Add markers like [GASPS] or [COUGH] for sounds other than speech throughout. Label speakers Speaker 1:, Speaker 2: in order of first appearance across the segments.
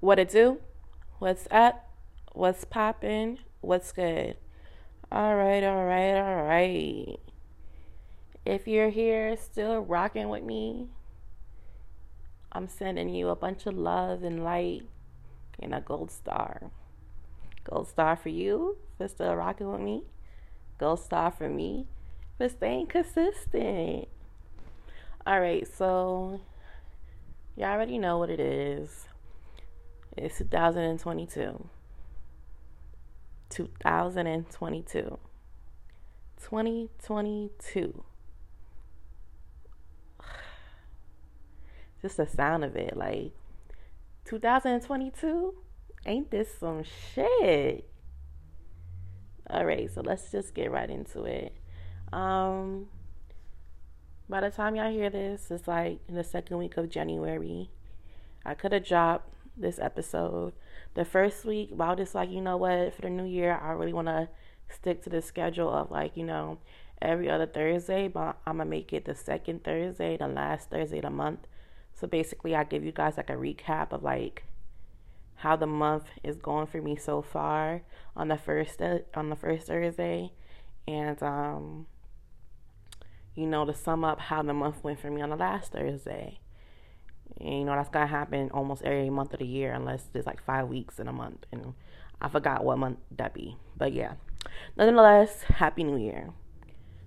Speaker 1: What it do? What's up? What's poppin'? What's good? All right, all right, all right. If you're here still rocking with me, I'm sending you a bunch of love and light and a gold star. Gold star for you for still rocking with me. Gold star for me for staying consistent. All right, so y'all already know what it is. It's 2022. 2022. 2022. [SIGHS] Just the sound of it, like 2022. Ain't this some shit? All right, so let's just get right into it. Um, by the time y'all hear this, it's like in the second week of January. I could have dropped this episode the first week, but I was just like, you know what, for the new year, I really want to stick to the schedule of like, you know, every other Thursday, but I'm gonna make it the second Thursday, the last Thursday of the month. So basically, I give you guys like a recap of like how the month is going for me so far on the first on the first Thursday, and um, you know, to sum up how the month went for me on the last Thursday. You know, that's gonna happen almost every month of the year unless there's like five weeks in a month. And I forgot what month that be. But yeah. Nonetheless, Happy New Year.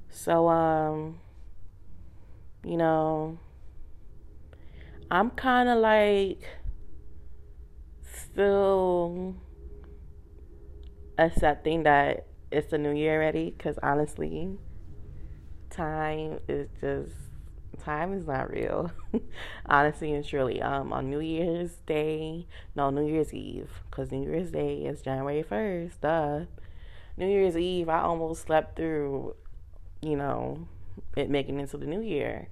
Speaker 1: So, um, you know, I'm kind of like still accepting that it's the new year already because honestly, time is just time is not real. [LAUGHS] Honestly and truly. Um on New Year's Day, no New Year's Eve, because New Year's Day is January first. Duh. New Year's Eve, I almost slept through, you know, it making into the new year.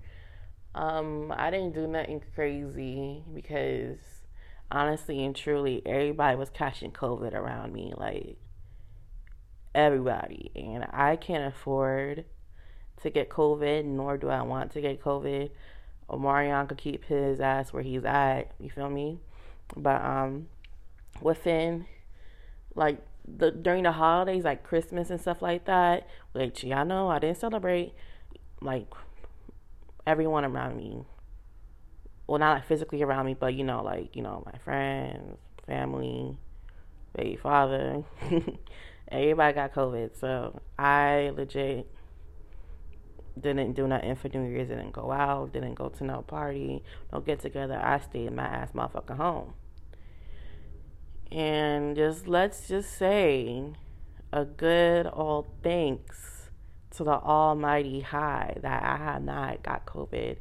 Speaker 1: Um, I didn't do nothing crazy because honestly and truly, everybody was catching COVID around me, like everybody, and I can't afford to get COVID, nor do I want to get COVID. Omarion could keep his ass where he's at. You feel me? But um, within like the during the holidays, like Christmas and stuff like that, which y'all know I didn't celebrate. Like everyone around me, well, not like physically around me, but you know, like you know, my friends, family, baby father, [LAUGHS] everybody got COVID. So I legit didn't do nothing for New Year's, didn't go out, didn't go to no party, no get together. I stayed in my ass motherfucker home. And just let's just say a good old thanks to the almighty high that I have not got COVID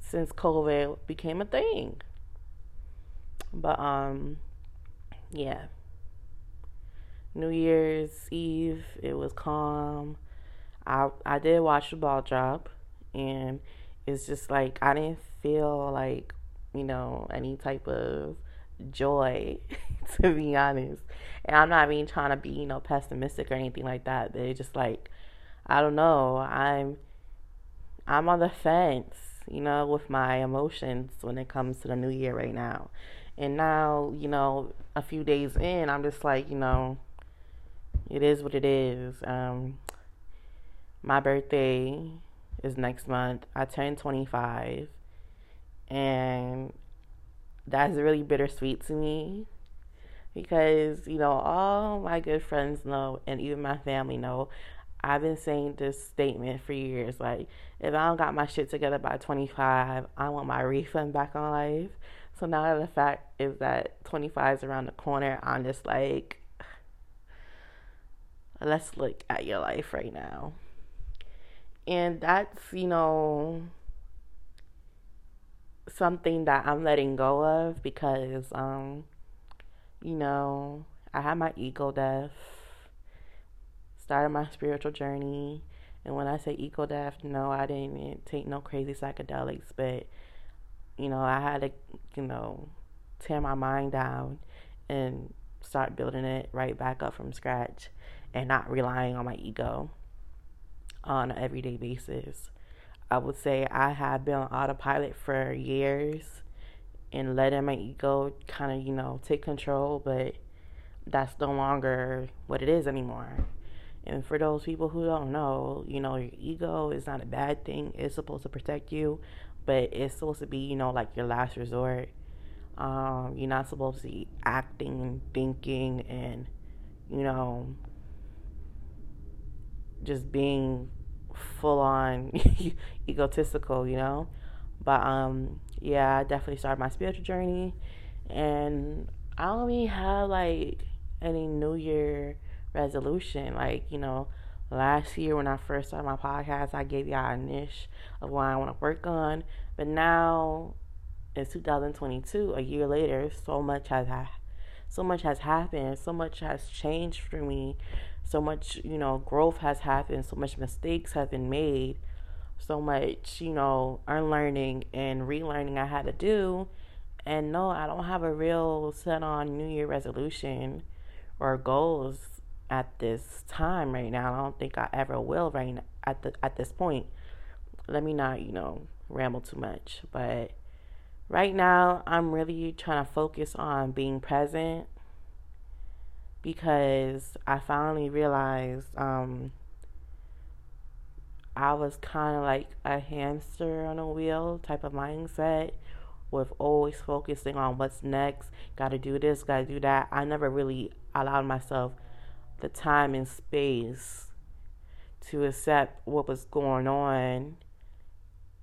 Speaker 1: since COVID became a thing. But um yeah. New Year's Eve, it was calm. I I did watch the ball drop, and it's just like I didn't feel like you know any type of joy, [LAUGHS] to be honest. And I'm not even trying to be you know pessimistic or anything like that. It's just like I don't know. I'm I'm on the fence, you know, with my emotions when it comes to the new year right now. And now, you know, a few days in, I'm just like, you know, it is what it is. Um, my birthday is next month. I turn 25. And that's really bittersweet to me because, you know, all my good friends know, and even my family know, I've been saying this statement for years. Like, if I don't got my shit together by 25, I want my refund back on life. So now that the fact is that 25 is around the corner, I'm just like, [SIGHS] let's look at your life right now and that's you know something that I'm letting go of because um you know I had my ego death started my spiritual journey. And when I say ego death no I didn't take no crazy psychedelics but you know I had to you know tear my mind down and start building it right back up from scratch and not relying on my ego on an everyday basis. I would say I have been on autopilot for years and letting my ego kind of, you know, take control, but that's no longer what it is anymore. And for those people who don't know, you know, your ego is not a bad thing. It's supposed to protect you, but it's supposed to be, you know, like your last resort. Um, you're not supposed to be acting and thinking and, you know, just being full on [LAUGHS] egotistical, you know. But um, yeah, I definitely started my spiritual journey, and I don't really have like any New Year resolution. Like, you know, last year when I first started my podcast, I gave y'all a niche of what I want to work on. But now it's 2022, a year later, so much has ha- so much has happened, so much has changed for me, so much, you know, growth has happened, so much mistakes have been made, so much, you know, unlearning and relearning I had to do. And no, I don't have a real set on New Year resolution or goals at this time right now. I don't think I ever will right now, at the at this point. Let me not, you know, ramble too much, but right now I'm really trying to focus on being present because I finally realized um, I was kind of like a hamster on a wheel type of mindset with always focusing on what's next, got to do this, got to do that. I never really allowed myself the time and space to accept what was going on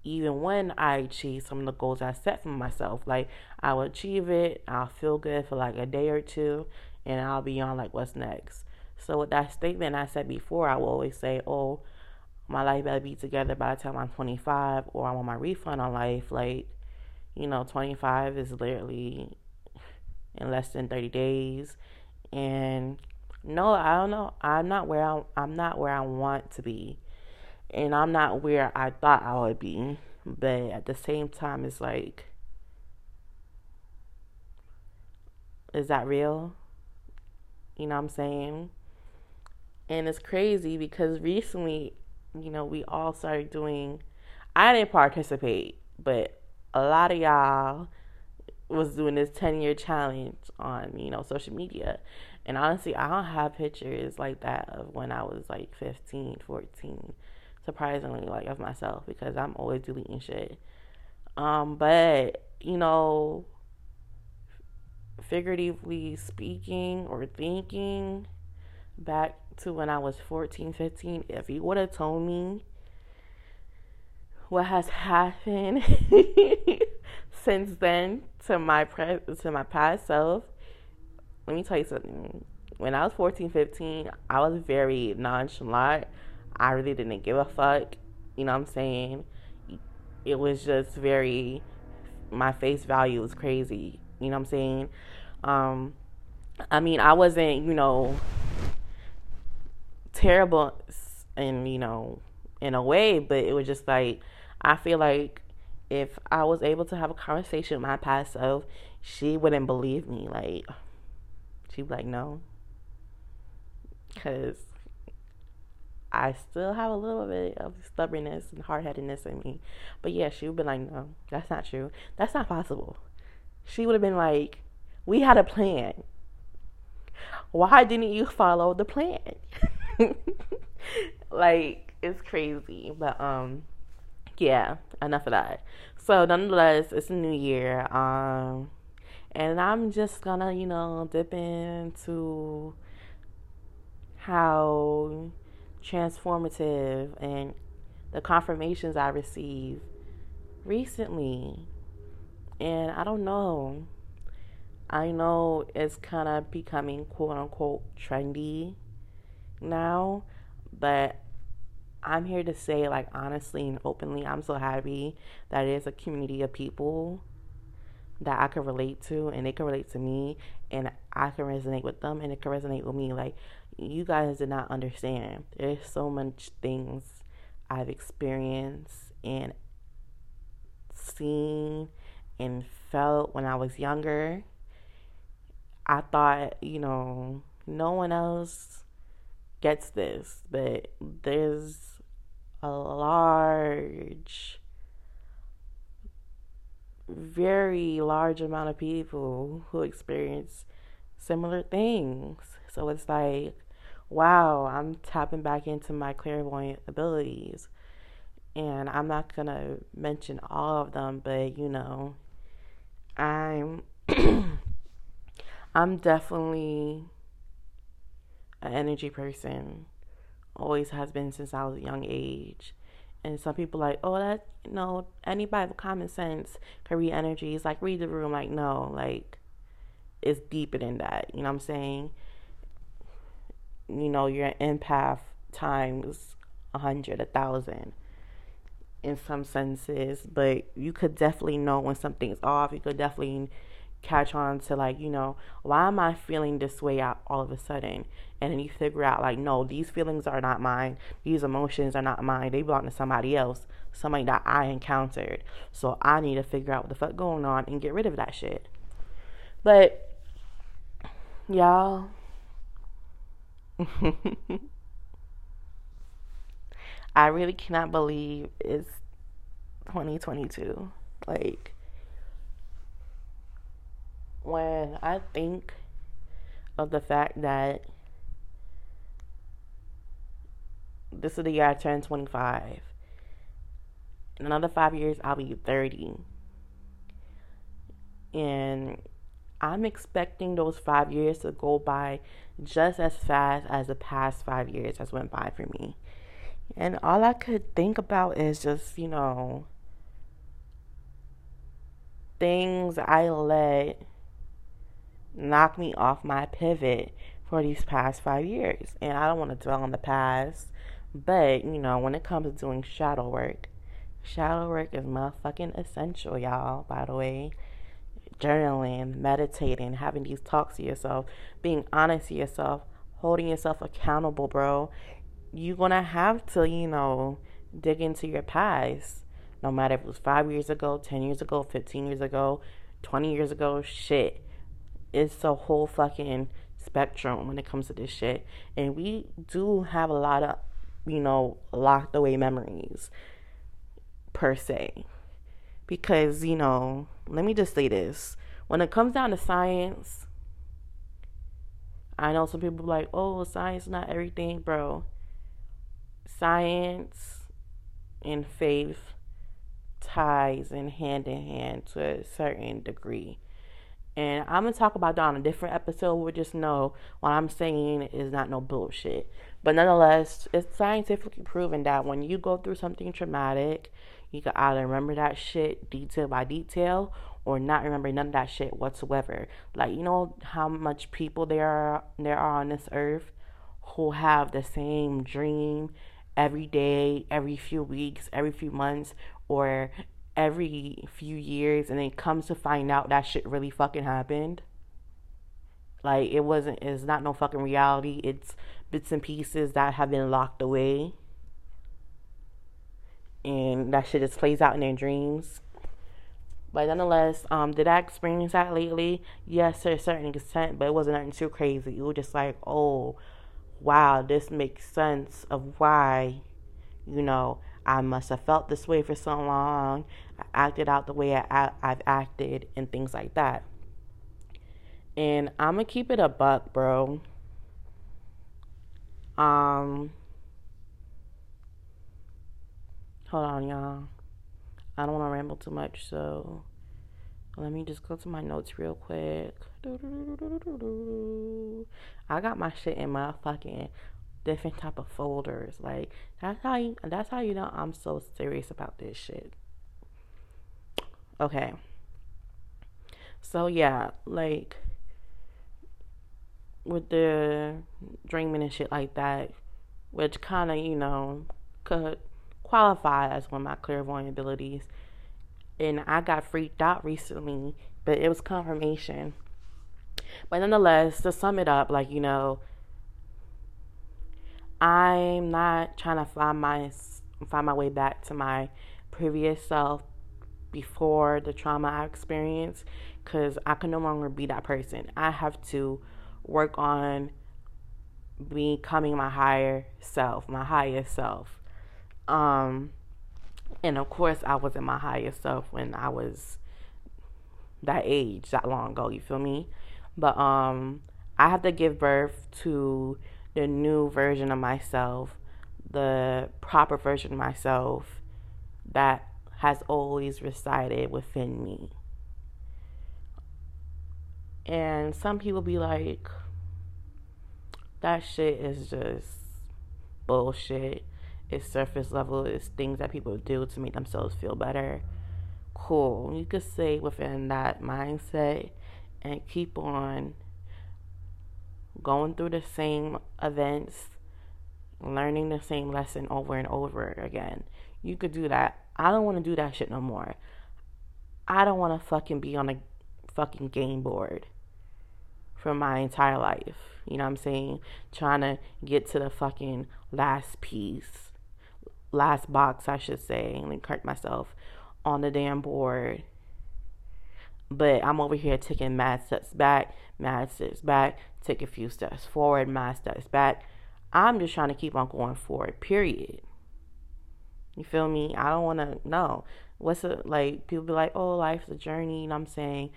Speaker 1: even when I achieve some of the goals I set for myself. Like I will achieve it, I'll feel good for like a day or two, and I'll be on like what's next. So with that statement I said before, I will always say, Oh, my life better be together by the time I'm twenty five or I want my refund on life. Like, you know, twenty five is literally in less than thirty days and no, I don't know. I'm not where I, I'm not where I want to be, and I'm not where I thought I would be. But at the same time, it's like, is that real? You know what I'm saying? And it's crazy because recently, you know, we all started doing. I didn't participate, but a lot of y'all was doing this 10 year challenge on, you know, social media. And honestly, I don't have pictures like that of when I was like 15, 14, surprisingly, like of myself because I'm always deleting shit. Um, but, you know, figuratively speaking or thinking back to when I was 14, 15, if you would have told me what has happened [LAUGHS] since then to my pre- to my past self, let me tell you something. When I was 14, 15, I was very nonchalant. I really didn't give a fuck. You know what I'm saying? It was just very, my face value was crazy. You know what I'm saying? Um, I mean, I wasn't, you know, terrible and, you know, in a way, but it was just like, I feel like if I was able to have a conversation with my past self, she wouldn't believe me. Like, she'd be like, no. Because I still have a little bit of stubbornness and hard headedness in me. But yeah, she would be like, no, that's not true. That's not possible. She would have been like, we had a plan. Why didn't you follow the plan? [LAUGHS] like, it's crazy. But, um, yeah, enough of that. So, nonetheless, it's a new year. Um, and I'm just gonna, you know, dip into how transformative and the confirmations I received recently. And I don't know. I know it's kind of becoming quote unquote trendy now, but I'm here to say, like, honestly and openly, I'm so happy that it is a community of people that I can relate to and they can relate to me and I can resonate with them and it can resonate with me. Like you guys did not understand. There's so much things I've experienced and seen and felt when I was younger. I thought, you know, no one else gets this, but there's a large very large amount of people who experience similar things. So it's like, wow, I'm tapping back into my clairvoyant abilities. And I'm not going to mention all of them, but you know, I'm [CLEARS THROAT] I'm definitely an energy person. Always has been since I was a young age. And some people like, oh, that you know, anybody with common sense can read energies. Like read the room. Like no, like it's deeper than that. You know what I'm saying? You know, you're an empath times a hundred, a thousand in some senses, but you could definitely know when something's off. You could definitely catch on to like, you know, why am I feeling this way out all of a sudden? And then you figure out like, no, these feelings are not mine. These emotions are not mine. They belong to somebody else, somebody that I encountered. So I need to figure out what the fuck going on and get rid of that shit. But y'all [LAUGHS] I really cannot believe it's 2022. Like when I think of the fact that this is the year I turned 25. In another five years, I'll be 30. And I'm expecting those five years to go by just as fast as the past five years has went by for me. And all I could think about is just, you know, things I let knock me off my pivot for these past five years. And I don't want to dwell on the past, but you know, when it comes to doing shadow work, shadow work is motherfucking essential, y'all, by the way. Journaling, meditating, having these talks to yourself, being honest to yourself, holding yourself accountable, bro. You're gonna have to, you know, dig into your past. No matter if it was five years ago, 10 years ago, 15 years ago, 20 years ago, shit it's a whole fucking spectrum when it comes to this shit. And we do have a lot of, you know, locked away memories per se. Because, you know, let me just say this. When it comes down to science, I know some people like, oh, science not everything, bro. Science and faith ties in hand in hand to a certain degree. And I'm gonna talk about that on a different episode. We just know what I'm saying is not no bullshit. But nonetheless, it's scientifically proven that when you go through something traumatic, you can either remember that shit detail by detail or not remember none of that shit whatsoever. Like you know how much people there are there are on this earth who have the same dream every day, every few weeks, every few months, or every few years and then comes to find out that shit really fucking happened. Like it wasn't it's not no fucking reality. It's bits and pieces that have been locked away. And that shit just plays out in their dreams. But nonetheless, um, did I experience that lately? Yes, to a certain extent, but it wasn't nothing too crazy. It was just like, oh, wow, this makes sense of why, you know, I must have felt this way for so long. I acted out the way I, I've acted and things like that. And I'm gonna keep it a buck, bro. Um, hold on, y'all. I don't want to ramble too much, so let me just go to my notes real quick. I got my shit in my fucking different type of folders. Like that's how you that's how you know I'm so serious about this shit. Okay. So yeah, like with the dreaming and shit like that, which kind of you know could qualify as one of my clairvoyant abilities. And I got freaked out recently, but it was confirmation. But nonetheless, to sum it up, like you know, I'm not trying to find my find my way back to my previous self before the trauma I experienced because I can no longer be that person. I have to work on becoming my higher self, my highest self. Um, and of course, I was in my highest self when I was that age that long ago. You feel me? But um, I have to give birth to the new version of myself, the proper version of myself that has always resided within me. And some people be like, that shit is just bullshit. It's surface level. It's things that people do to make themselves feel better. Cool. You could stay within that mindset and keep on going through the same events, learning the same lesson over and over again. You could do that. I don't want to do that shit no more. I don't want to fucking be on a fucking game board for my entire life. You know what I'm saying? Trying to get to the fucking last piece, last box, I should say, and then correct myself on the damn board. But I'm over here taking mad steps back, mad steps back, take a few steps forward, mad steps back. I'm just trying to keep on going forward, period. You feel me? I don't want to know. What's it like? People be like, oh, life's a journey. And I'm saying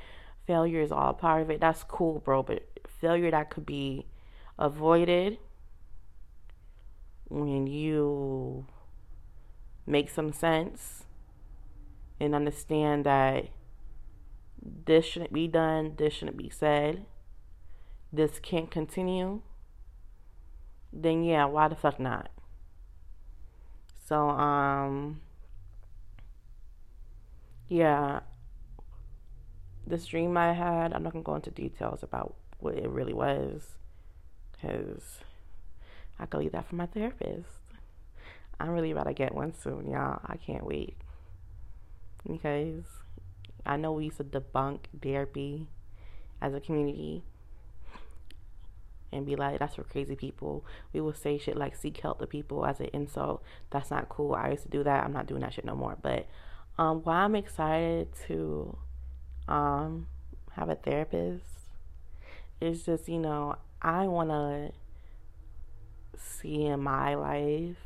Speaker 1: failure is all part of it. That's cool, bro. But failure that could be avoided when you make some sense and understand that this shouldn't be done, this shouldn't be said, this can't continue, then yeah, why the fuck not? So, um, yeah, this dream I had, I'm not gonna go into details about what it really was because I could leave that for my therapist. I'm really about to get one soon, y'all. I can't wait because I know we used to debunk therapy as a community and be like, that's for crazy people. We will say shit like seek help to people as an insult. That's not cool. I used to do that. I'm not doing that shit no more. But um, why I'm excited to um, have a therapist is just, you know, I want to see in my life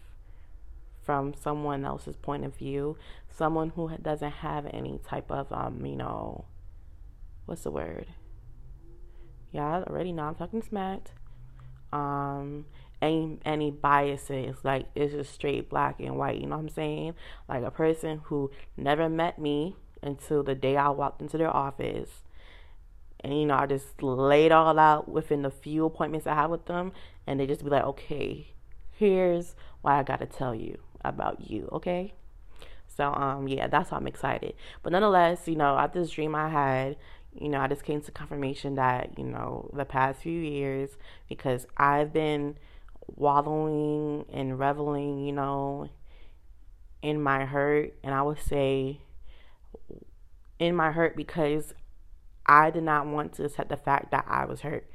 Speaker 1: from someone else's point of view, someone who doesn't have any type of, um, you know, what's the word? Yeah, already know I'm talking smacked. Um, any any biases, like it's just straight black and white. You know what I'm saying? Like a person who never met me until the day I walked into their office and you know I just laid all out within the few appointments I have with them, and they just be like, okay, here's why I gotta tell you about you, okay? So um yeah, that's why I'm excited. But nonetheless, you know, at this dream I had, you know, I just came to confirmation that you know the past few years because I've been wallowing and reveling, you know, in my hurt, and I would say in my hurt because I did not want to accept the fact that I was hurt.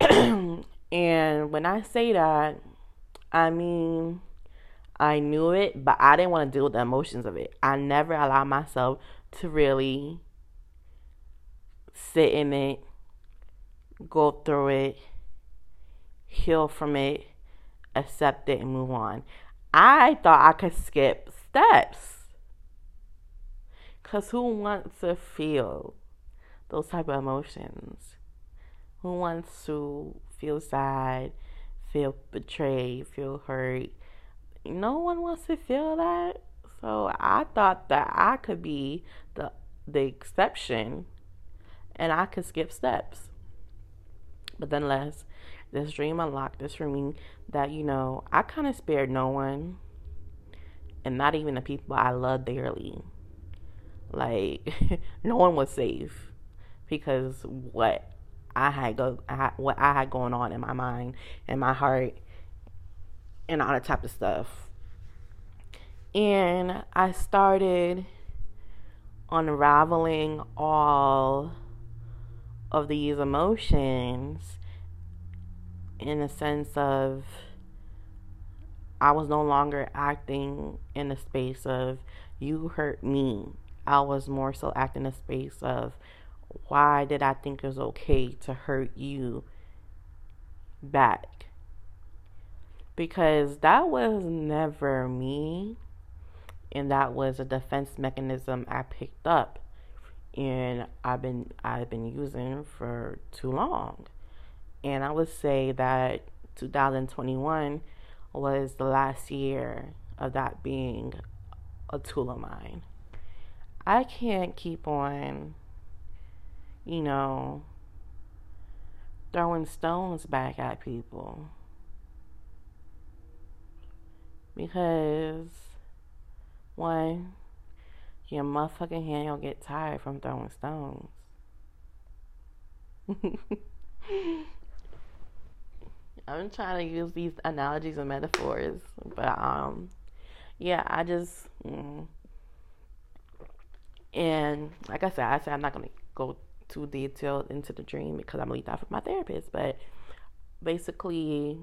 Speaker 1: [CLEARS THROAT] and when I say that, I mean, I knew it, but I didn't want to deal with the emotions of it. I never allowed myself to really sit in it, go through it, heal from it, accept it, and move on. I thought I could skip steps. Because who wants to feel those type of emotions. Who wants to feel sad, feel betrayed, feel hurt? No one wants to feel that. So I thought that I could be the the exception and I could skip steps. But then less this dream unlocked this for me that, you know, I kind of spared no one and not even the people I love dearly. Like, [LAUGHS] no one was safe because what I had go I, what I had going on in my mind and my heart and all that type of stuff. And I started unraveling all of these emotions in a sense of I was no longer acting in the space of you hurt me. I was more so acting in a space of why did I think it was okay to hurt you back? Because that was never me, and that was a defense mechanism I picked up and I've been I've been using for too long. And I would say that 2021 was the last year of that being a tool of mine. I can't keep on, you know, throwing stones back at people. Because, one, your motherfucking hand will get tired from throwing stones. [LAUGHS] I'm trying to use these analogies and metaphors, but um, yeah, I just mm, and like I said, I said I'm not gonna go too detailed into the dream because I'm gonna leave that for my therapist. But basically,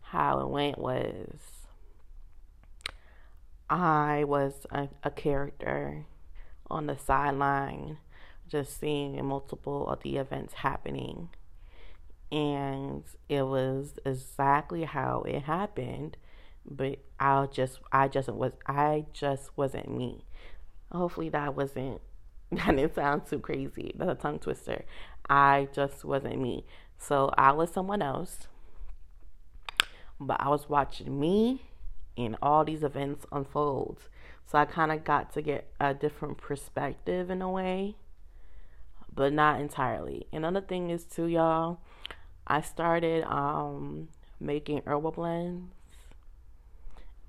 Speaker 1: how it went was I was a, a character on the sideline, just seeing multiple of the events happening. And it was exactly how it happened but i just i just was i just wasn't me. Hopefully that wasn't [LAUGHS] that didn't sound too crazy that's a tongue twister. I just wasn't me. So i was someone else but i was watching me and all these events unfold so i kind of got to get a different perspective in a way but not entirely another thing is too y'all I started um, making herbal blends,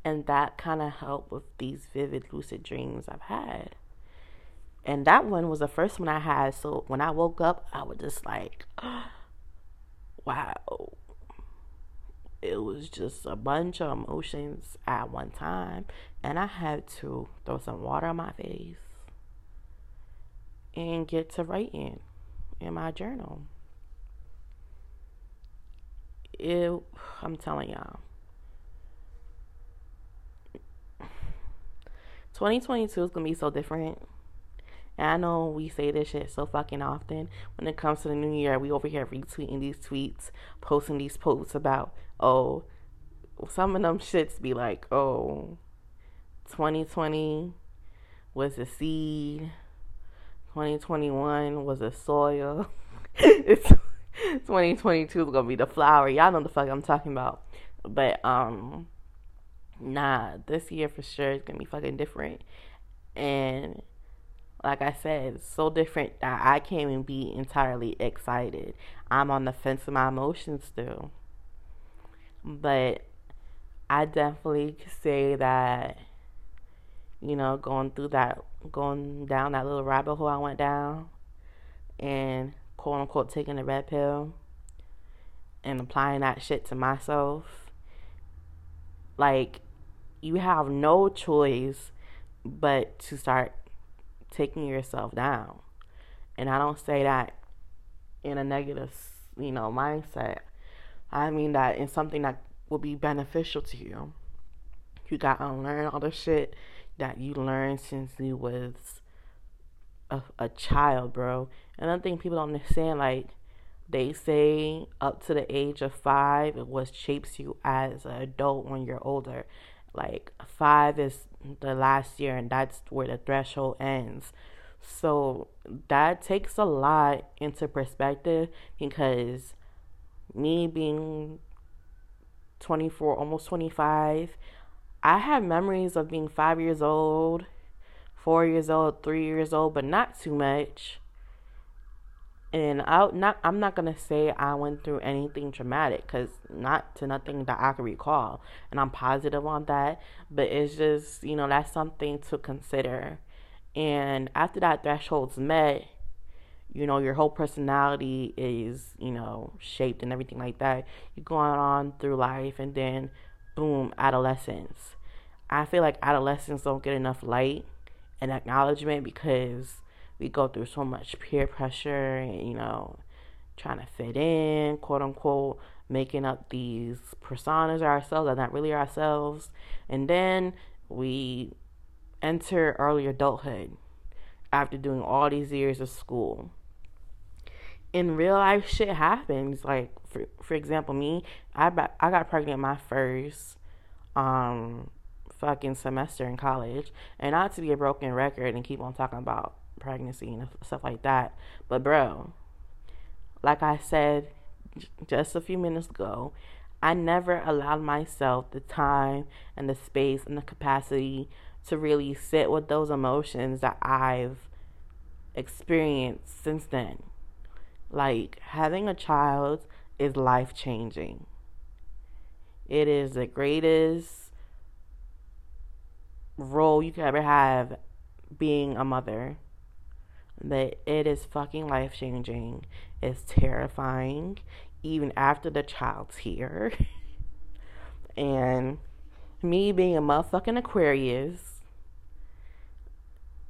Speaker 1: and that kind of helped with these vivid lucid dreams I've had. And that one was the first one I had. So when I woke up, I was just like, [GASPS] wow. It was just a bunch of emotions at one time. And I had to throw some water on my face and get to writing in my journal it, I'm telling y'all. 2022 is gonna be so different. And I know we say this shit so fucking often. When it comes to the new year, we over here retweeting these tweets, posting these posts about, oh, some of them shits be like, oh, 2020 was a seed, 2021 was a soil. [LAUGHS] it's 2022 is gonna be the flower. Y'all know the fuck I'm talking about. But um nah, this year for sure is gonna be fucking different. And like I said, so different that I can't even be entirely excited. I'm on the fence of my emotions still. But I definitely say that, you know, going through that, going down that little rabbit hole I went down and quote unquote taking the red pill and applying that shit to myself, like you have no choice but to start taking yourself down. And I don't say that in a negative, you know, mindset. I mean that in something that will be beneficial to you. You gotta learn all the shit that you learned since you was a, a child, bro. And I think people don't understand, like, they say up to the age of five, it what shapes you as an adult when you're older. Like, five is the last year, and that's where the threshold ends. So, that takes a lot into perspective because me being 24, almost 25, I have memories of being five years old four years old, three years old, but not too much. And I not I'm not gonna say I went through anything traumatic, cause not to nothing that I can recall, and I'm positive on that. But it's just you know that's something to consider. And after that threshold's met, you know your whole personality is you know shaped and everything like that. You're going on through life, and then boom, adolescence. I feel like adolescents don't get enough light and acknowledgement because we go through so much peer pressure and you know trying to fit in quote unquote making up these personas ourselves that are not really ourselves and then we enter early adulthood after doing all these years of school in real life shit happens like for for example me i i got pregnant my first um fucking semester in college. And not to be a broken record and keep on talking about pregnancy and stuff like that. But, bro, like I said just a few minutes ago, I never allowed myself the time and the space and the capacity to really sit with those emotions that I've experienced since then. Like, having a child is life changing. It is the greatest role you could ever have being a mother. That it is fucking life changing. It's terrifying, even after the child's here. [LAUGHS] and me being a motherfucking Aquarius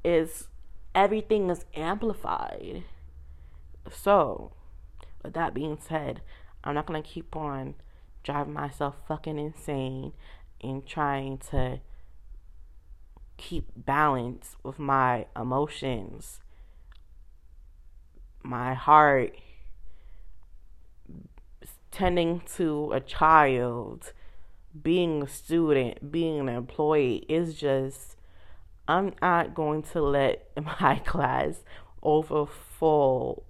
Speaker 1: is everything is amplified. So, with that being said, I'm not gonna keep on driving myself fucking insane and trying to keep balance with my emotions, my heart tending to a child, being a student, being an employee is just I'm not going to let [LAUGHS] my class overfull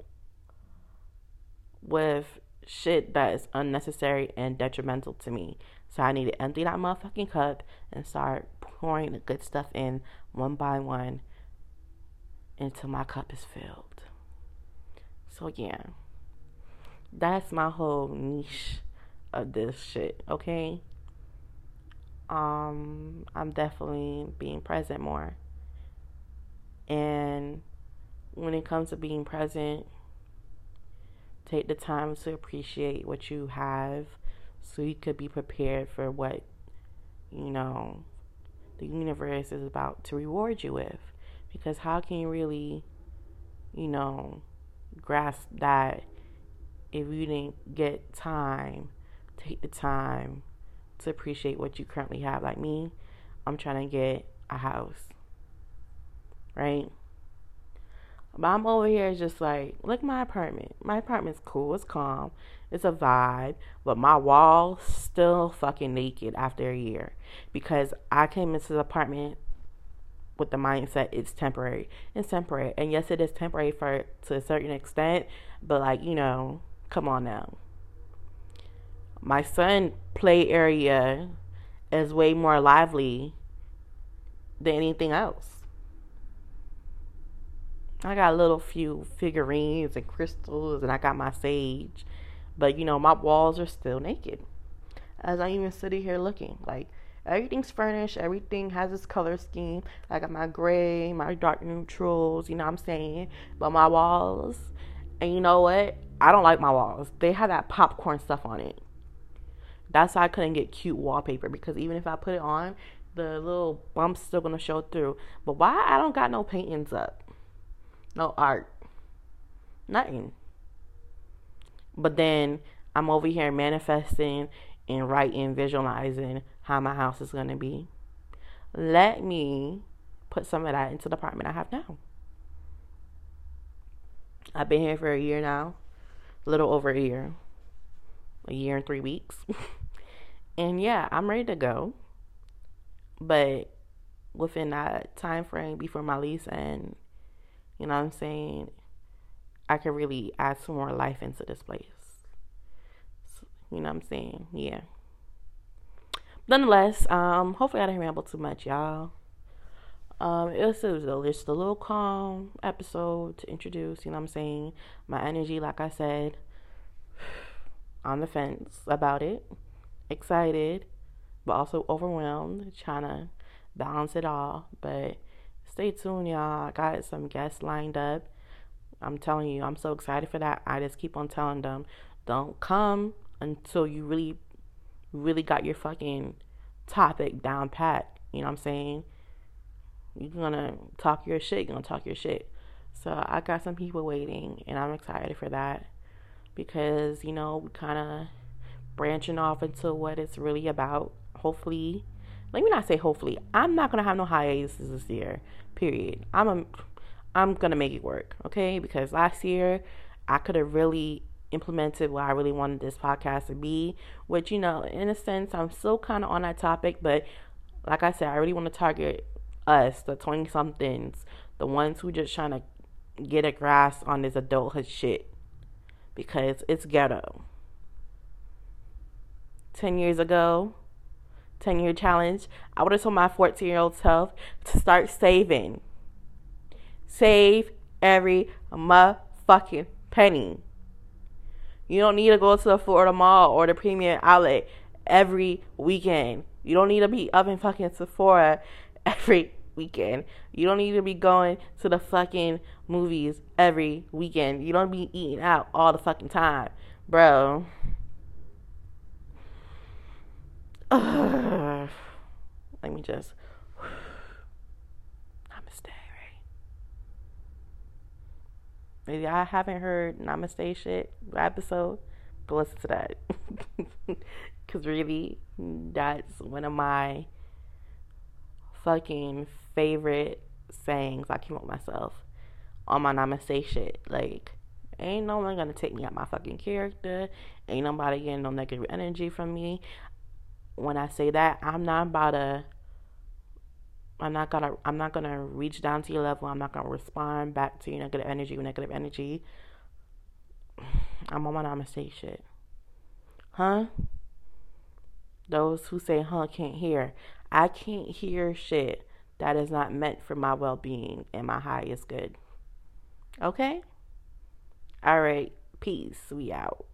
Speaker 1: with shit that is unnecessary and detrimental to me. So I need to empty that motherfucking cup and start pouring the good stuff in one by one until my cup is filled. So yeah. That's my whole niche of this shit, okay? Um I'm definitely being present more. And when it comes to being present, Take the time to appreciate what you have so you could be prepared for what, you know, the universe is about to reward you with. Because how can you really, you know, grasp that if you didn't get time, take the time to appreciate what you currently have? Like me, I'm trying to get a house, right? But I'm over here just like, look my apartment. My apartment's cool. It's calm. It's a vibe. But my walls still fucking naked after a year. Because I came into the apartment with the mindset it's temporary. It's temporary. And yes, it is temporary for to a certain extent. But like, you know, come on now. My son play area is way more lively than anything else. I got a little few figurines and crystals, and I got my sage. But you know, my walls are still naked. As I even sitting here looking, like everything's furnished, everything has its color scheme. I got my gray, my dark neutrals, you know what I'm saying? But my walls, and you know what? I don't like my walls. They have that popcorn stuff on it. That's why I couldn't get cute wallpaper because even if I put it on, the little bumps still gonna show through. But why I don't got no paintings up? No art, nothing. But then I'm over here manifesting and writing, visualizing how my house is going to be. Let me put some of that into the apartment I have now. I've been here for a year now, a little over a year, a year and three weeks. [LAUGHS] and yeah, I'm ready to go. But within that time frame before my lease and you know what I'm saying? I could really add some more life into this place. So, you know what I'm saying? Yeah. Nonetheless, um, hopefully I didn't ramble too much, y'all. Um, it was, it was a, just a little calm episode to introduce, you know what I'm saying? My energy, like I said, [SIGHS] on the fence about it. Excited, but also overwhelmed, trying to balance it all. But stay tuned, y'all. I got some guests lined up. I'm telling you, I'm so excited for that. I just keep on telling them, don't come until you really, really got your fucking topic down pat. You know what I'm saying? You're gonna talk your shit, you're gonna talk your shit. So I got some people waiting, and I'm excited for that because, you know, we kind of branching off into what it's really about. Hopefully, let me not say hopefully. I'm not gonna have no hiatus this year. Period. I'm a, I'm gonna make it work. Okay, because last year I could have really implemented what I really wanted this podcast to be. Which you know, in a sense, I'm still kind of on that topic, but like I said, I really want to target us, the 20 somethings, the ones who just trying to get a grasp on this adulthood shit because it's ghetto. 10 years ago, 10 year challenge, I would have told my 14 year old self to start saving. Save every motherfucking penny. You don't need to go to the Florida Mall or the Premium Outlet every weekend. You don't need to be up in fucking Sephora every weekend. You don't need to be going to the fucking movies every weekend. You don't be eating out all the fucking time, bro. Ugh. Let me just. [SIGHS] Namaste, right? Maybe I haven't heard Namaste shit episode, but listen to that. [LAUGHS] Because really, that's one of my fucking favorite sayings I came up with myself on my namaste shit. Like, ain't no one gonna take me out my fucking character. Ain't nobody getting no negative energy from me. When I say that, I'm not about to. I'm not gonna. I'm not gonna reach down to your level. I'm not gonna respond back to your negative energy with negative energy. [SIGHS] I'm on my namaste shit. Huh? Those who say huh can't hear. I can't hear shit that is not meant for my well being and my highest good. Okay? All right. Peace. We out.